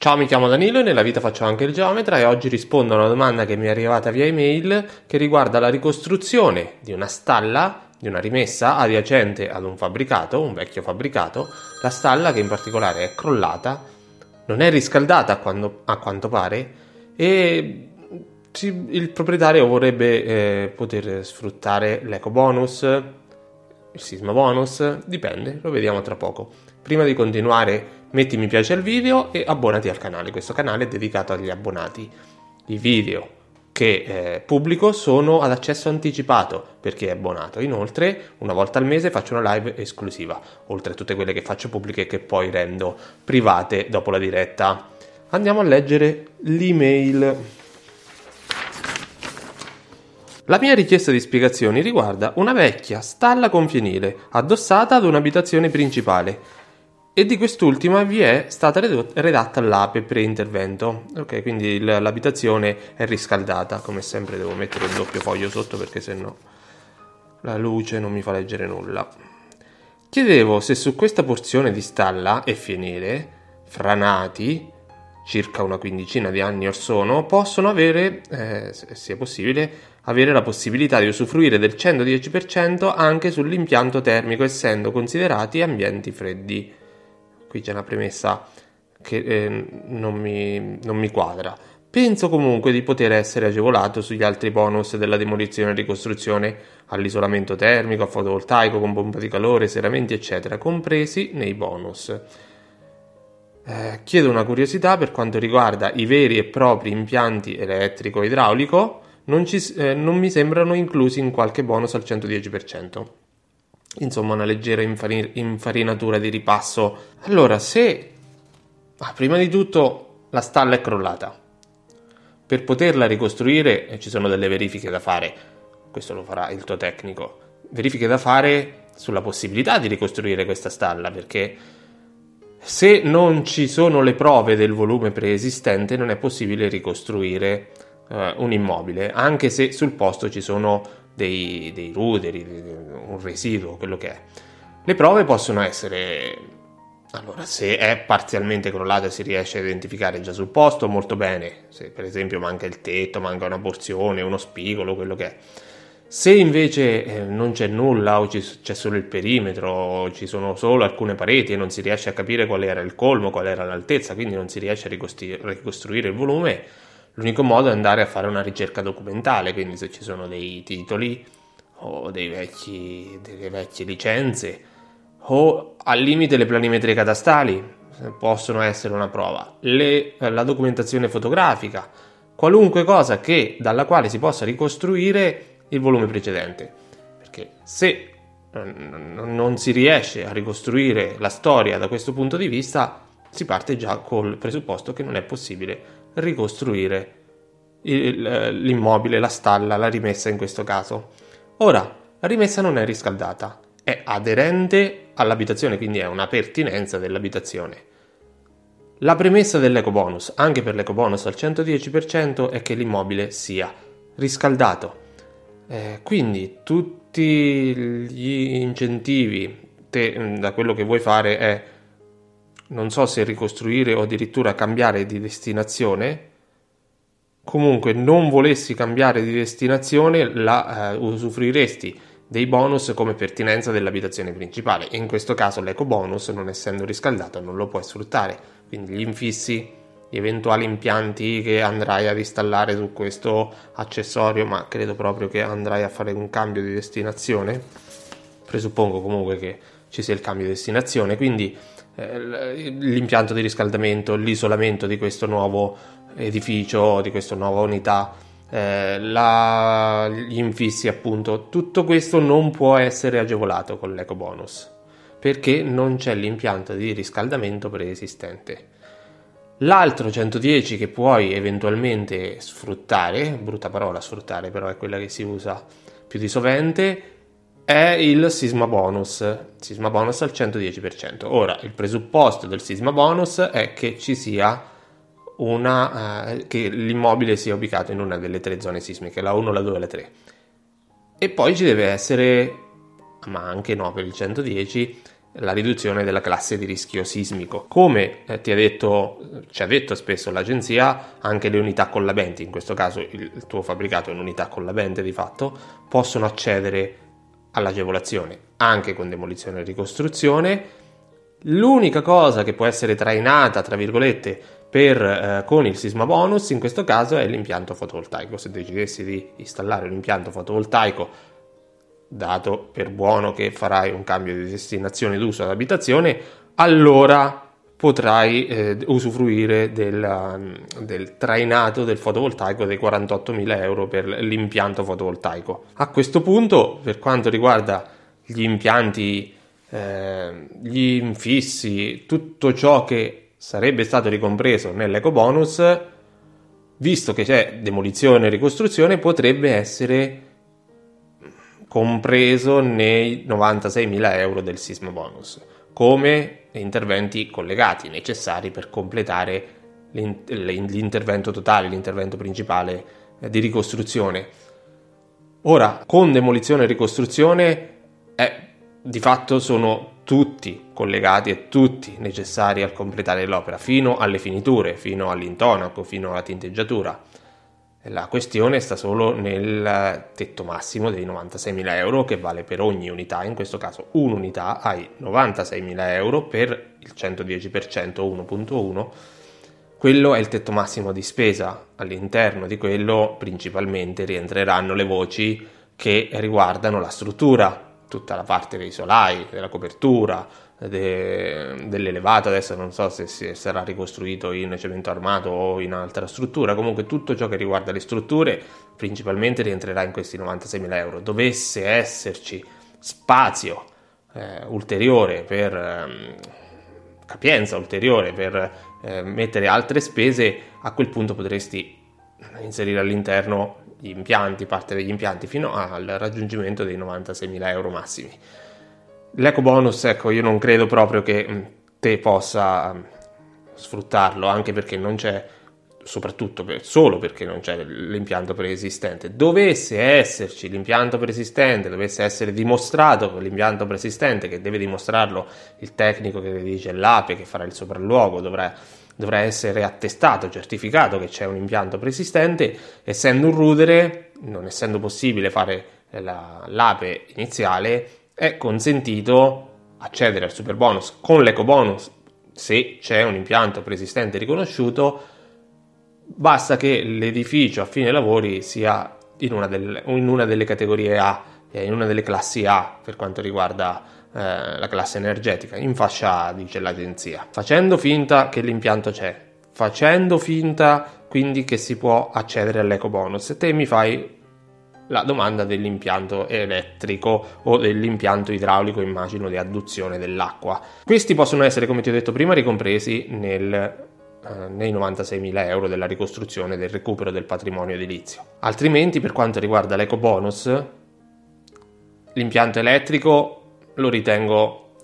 Ciao, mi chiamo Danilo e nella vita faccio anche il geometra e oggi rispondo a una domanda che mi è arrivata via email che riguarda la ricostruzione di una stalla, di una rimessa adiacente ad un fabbricato, un vecchio fabbricato, la stalla che in particolare è crollata, non è riscaldata quando, a quanto pare e il proprietario vorrebbe eh, poter sfruttare l'eco bonus, il sisma bonus, dipende, lo vediamo tra poco. Prima di continuare metti mi piace al video e abbonati al canale, questo canale è dedicato agli abbonati. I video che eh, pubblico sono ad accesso anticipato per chi è abbonato. Inoltre, una volta al mese faccio una live esclusiva, oltre a tutte quelle che faccio pubbliche che poi rendo private dopo la diretta. Andiamo a leggere l'email. La mia richiesta di spiegazioni riguarda una vecchia stalla confinile addossata ad un'abitazione principale e di quest'ultima vi è stata redatta l'ape pre-intervento. Ok, quindi l'abitazione è riscaldata, come sempre devo mettere il doppio foglio sotto perché sennò la luce non mi fa leggere nulla. Chiedevo se su questa porzione di stalla e fienile, franati, circa una quindicina di anni or sono, possono avere, eh, se possibile, avere la possibilità di usufruire del 110% anche sull'impianto termico, essendo considerati ambienti freddi. Qui c'è una premessa che eh, non, mi, non mi quadra. Penso comunque di poter essere agevolato sugli altri bonus della demolizione e ricostruzione all'isolamento termico, a fotovoltaico con pompa di calore, serramenti eccetera, compresi nei bonus. Eh, chiedo una curiosità per quanto riguarda i veri e propri impianti elettrico-idraulico, non, ci, eh, non mi sembrano inclusi in qualche bonus al 110%. Insomma, una leggera infarin- infarinatura di ripasso. Allora, se ah, prima di tutto la stalla è crollata, per poterla ricostruire eh, ci sono delle verifiche da fare, questo lo farà il tuo tecnico, verifiche da fare sulla possibilità di ricostruire questa stalla, perché se non ci sono le prove del volume preesistente non è possibile ricostruire eh, un immobile, anche se sul posto ci sono dei, dei ruderi, un residuo, quello che è. Le prove possono essere allora, se è parzialmente crollata e si riesce a identificare già sul posto, molto bene. Se per esempio manca il tetto, manca una porzione, uno spigolo, quello che è. Se invece eh, non c'è nulla o c'è solo il perimetro, o ci sono solo alcune pareti e non si riesce a capire qual era il colmo, qual era l'altezza, quindi non si riesce a ricostruire il volume, l'unico modo è andare a fare una ricerca documentale, quindi se ci sono dei titoli o vecchi, delle vecchie licenze o al limite le planimetrie catastali possono essere una prova, le, la documentazione fotografica, qualunque cosa che, dalla quale si possa ricostruire il volume precedente. Perché se non si riesce a ricostruire la storia da questo punto di vista, si parte già col presupposto che non è possibile ricostruire l'immobile, la stalla, la rimessa in questo caso. Ora, la rimessa non è riscaldata, è aderente all'abitazione, quindi è una pertinenza dell'abitazione. La premessa dell'ecobonus, anche per l'ecobonus al 110%, è che l'immobile sia riscaldato. Eh, quindi tutti gli incentivi, te, da quello che vuoi fare è, non so se ricostruire o addirittura cambiare di destinazione, comunque non volessi cambiare di destinazione, la eh, usufruiresti dei bonus come pertinenza dell'abitazione principale. In questo caso l'eco bonus, non essendo riscaldato, non lo puoi sfruttare. Quindi gli infissi gli eventuali impianti che andrai ad installare su questo accessorio, ma credo proprio che andrai a fare un cambio di destinazione. Presuppongo comunque che ci sia il cambio di destinazione, quindi eh, l'impianto di riscaldamento, l'isolamento di questo nuovo edificio, di questa nuova unità, eh, la, gli infissi appunto, tutto questo non può essere agevolato con l'eco bonus perché non c'è l'impianto di riscaldamento preesistente. L'altro 110 che puoi eventualmente sfruttare, brutta parola sfruttare, però è quella che si usa più di sovente, è il sisma bonus, sisma bonus al 110%. Ora, il presupposto del sisma bonus è che ci sia una, eh, che l'immobile sia ubicato in una delle tre zone sismiche, la 1, la 2 e la 3. E poi ci deve essere, ma anche no per il 110, la riduzione della classe di rischio sismico. Come eh, ti ha detto, ci ha detto spesso l'agenzia, anche le unità collabenti, in questo caso il, il tuo fabbricato è un'unità collabente di fatto, possono accedere all'agevolazione anche con demolizione e ricostruzione. L'unica cosa che può essere trainata, tra virgolette, per, eh, con il sisma bonus in questo caso è l'impianto fotovoltaico. Se decidessi di installare un impianto fotovoltaico dato per buono che farai un cambio di destinazione d'uso ad abitazione, allora potrai eh, usufruire del, del, trainato del fotovoltaico dei 48.000 euro per l'impianto fotovoltaico. A questo punto, per quanto riguarda gli impianti, eh, gli infissi, tutto ciò che sarebbe stato ricompreso nell'eco bonus, visto che c'è demolizione e ricostruzione, potrebbe essere compreso nei 96.000 euro del sisma bonus, come interventi collegati necessari per completare l'intervento totale, l'intervento principale eh, di ricostruzione. Ora, con demolizione e ricostruzione, eh, di fatto sono tutti collegati e tutti necessari al completare l'opera, fino alle finiture, fino all'intonaco, fino alla tinteggiatura. La questione sta solo nel tetto massimo dei 96.000 euro che vale per ogni unità, in questo caso un'unità hai 96.000 euro per il 110% 1.1, quello è il tetto massimo di spesa, all'interno di quello principalmente rientreranno le voci che riguardano la struttura, tutta la parte dei solai, della copertura, de, dell'elevato, adesso non so se si, sarà ricostruito in cemento armato o in altra struttura, comunque tutto ciò che riguarda le strutture principalmente rientrerà in questi 96.000 euro. Dovesse esserci spazio eh, ulteriore per eh, capienza ulteriore per eh, mettere altre spese, a quel punto potresti inserire all'interno gli impianti, parte degli impianti fino al raggiungimento dei 96.000 euro massimi. L'eco bonus, ecco, io non credo proprio che mm, te possa mm, sfruttarlo, anche perché non c'è, soprattutto per, solo perché non c'è l'impianto preesistente. Dovesse esserci l'impianto preesistente, dovesse essere dimostrato l'impianto preesistente, che deve dimostrarlo il tecnico che dice l'APE, che farà il sopralluogo, dovrà, dovrà essere attestato, certificato che c'è un impianto preesistente, essendo un rudere, non essendo possibile fare la, l'APE iniziale, è consentito accedere al super bonus con l'eco bonus se c'è un impianto preesistente riconosciuto basta che l'edificio a fine lavori sia in una, delle, in una delle categorie A in una delle classi A per quanto riguarda eh, la classe energetica in fascia A dice l'agenzia. Facendo finta che l'impianto c'è. Facendo finta quindi che si può accedere all'eco bonus te mi fai la domanda dell'impianto elettrico o dell'impianto idraulico, immagino, di adduzione dell'acqua. Questi possono essere, come ti ho detto prima, ricompresi nel, eh, nei 96.000 euro della ricostruzione del recupero del patrimonio edilizio. Altrimenti, per quanto riguarda l'eco bonus, l'impianto elettrico lo ritengo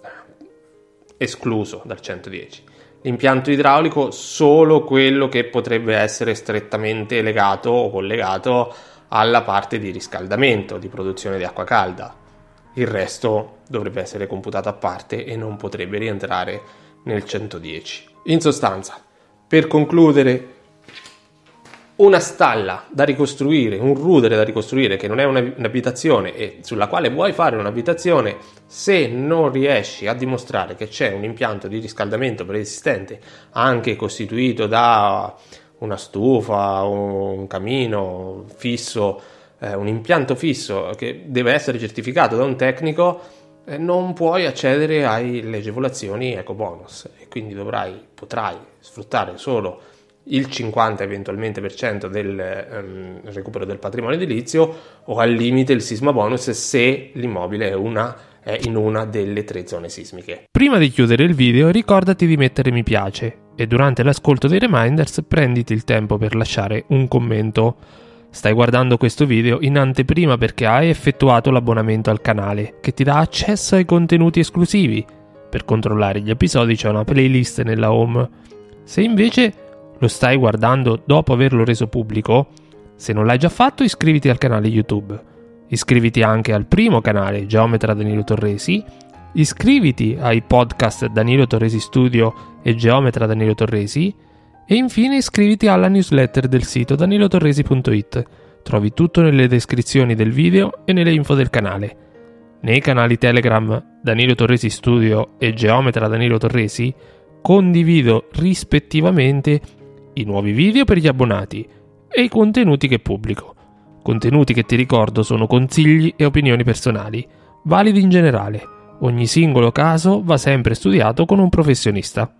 escluso dal 110 l'impianto idraulico solo quello che potrebbe essere strettamente legato o collegato alla parte di riscaldamento, di produzione di acqua calda. Il resto dovrebbe essere computato a parte e non potrebbe rientrare nel 110. In sostanza, per concludere, una stalla da ricostruire, un rudere da ricostruire che non è un'abitazione e sulla quale vuoi fare un'abitazione, se non riesci a dimostrare che c'è un impianto di riscaldamento preesistente anche costituito da una stufa, un camino fisso, eh, un impianto fisso che deve essere certificato da un tecnico, eh, non puoi accedere alle agevolazioni eco bonus e quindi dovrai, potrai sfruttare solo il 50 eventualmente per cento del ehm, recupero del patrimonio edilizio o al limite il sisma bonus se l'immobile è una è in una delle tre zone sismiche. Prima di chiudere il video ricordati di mettere mi piace e durante l'ascolto dei reminders prenditi il tempo per lasciare un commento. Stai guardando questo video in anteprima perché hai effettuato l'abbonamento al canale che ti dà accesso ai contenuti esclusivi. Per controllare gli episodi c'è una playlist nella home. Se invece lo stai guardando dopo averlo reso pubblico, se non l'hai già fatto iscriviti al canale YouTube Iscriviti anche al primo canale Geometra Danilo Torresi Iscriviti ai podcast Danilo Torresi Studio e Geometra Danilo Torresi e infine iscriviti alla newsletter del sito danilotorresi.it. Trovi tutto nelle descrizioni del video e nelle info del canale. Nei canali Telegram Danilo Torresi Studio e Geometra Danilo Torresi condivido rispettivamente i nuovi video per gli abbonati e i contenuti che pubblico. Contenuti che ti ricordo sono consigli e opinioni personali, validi in generale. Ogni singolo caso va sempre studiato con un professionista.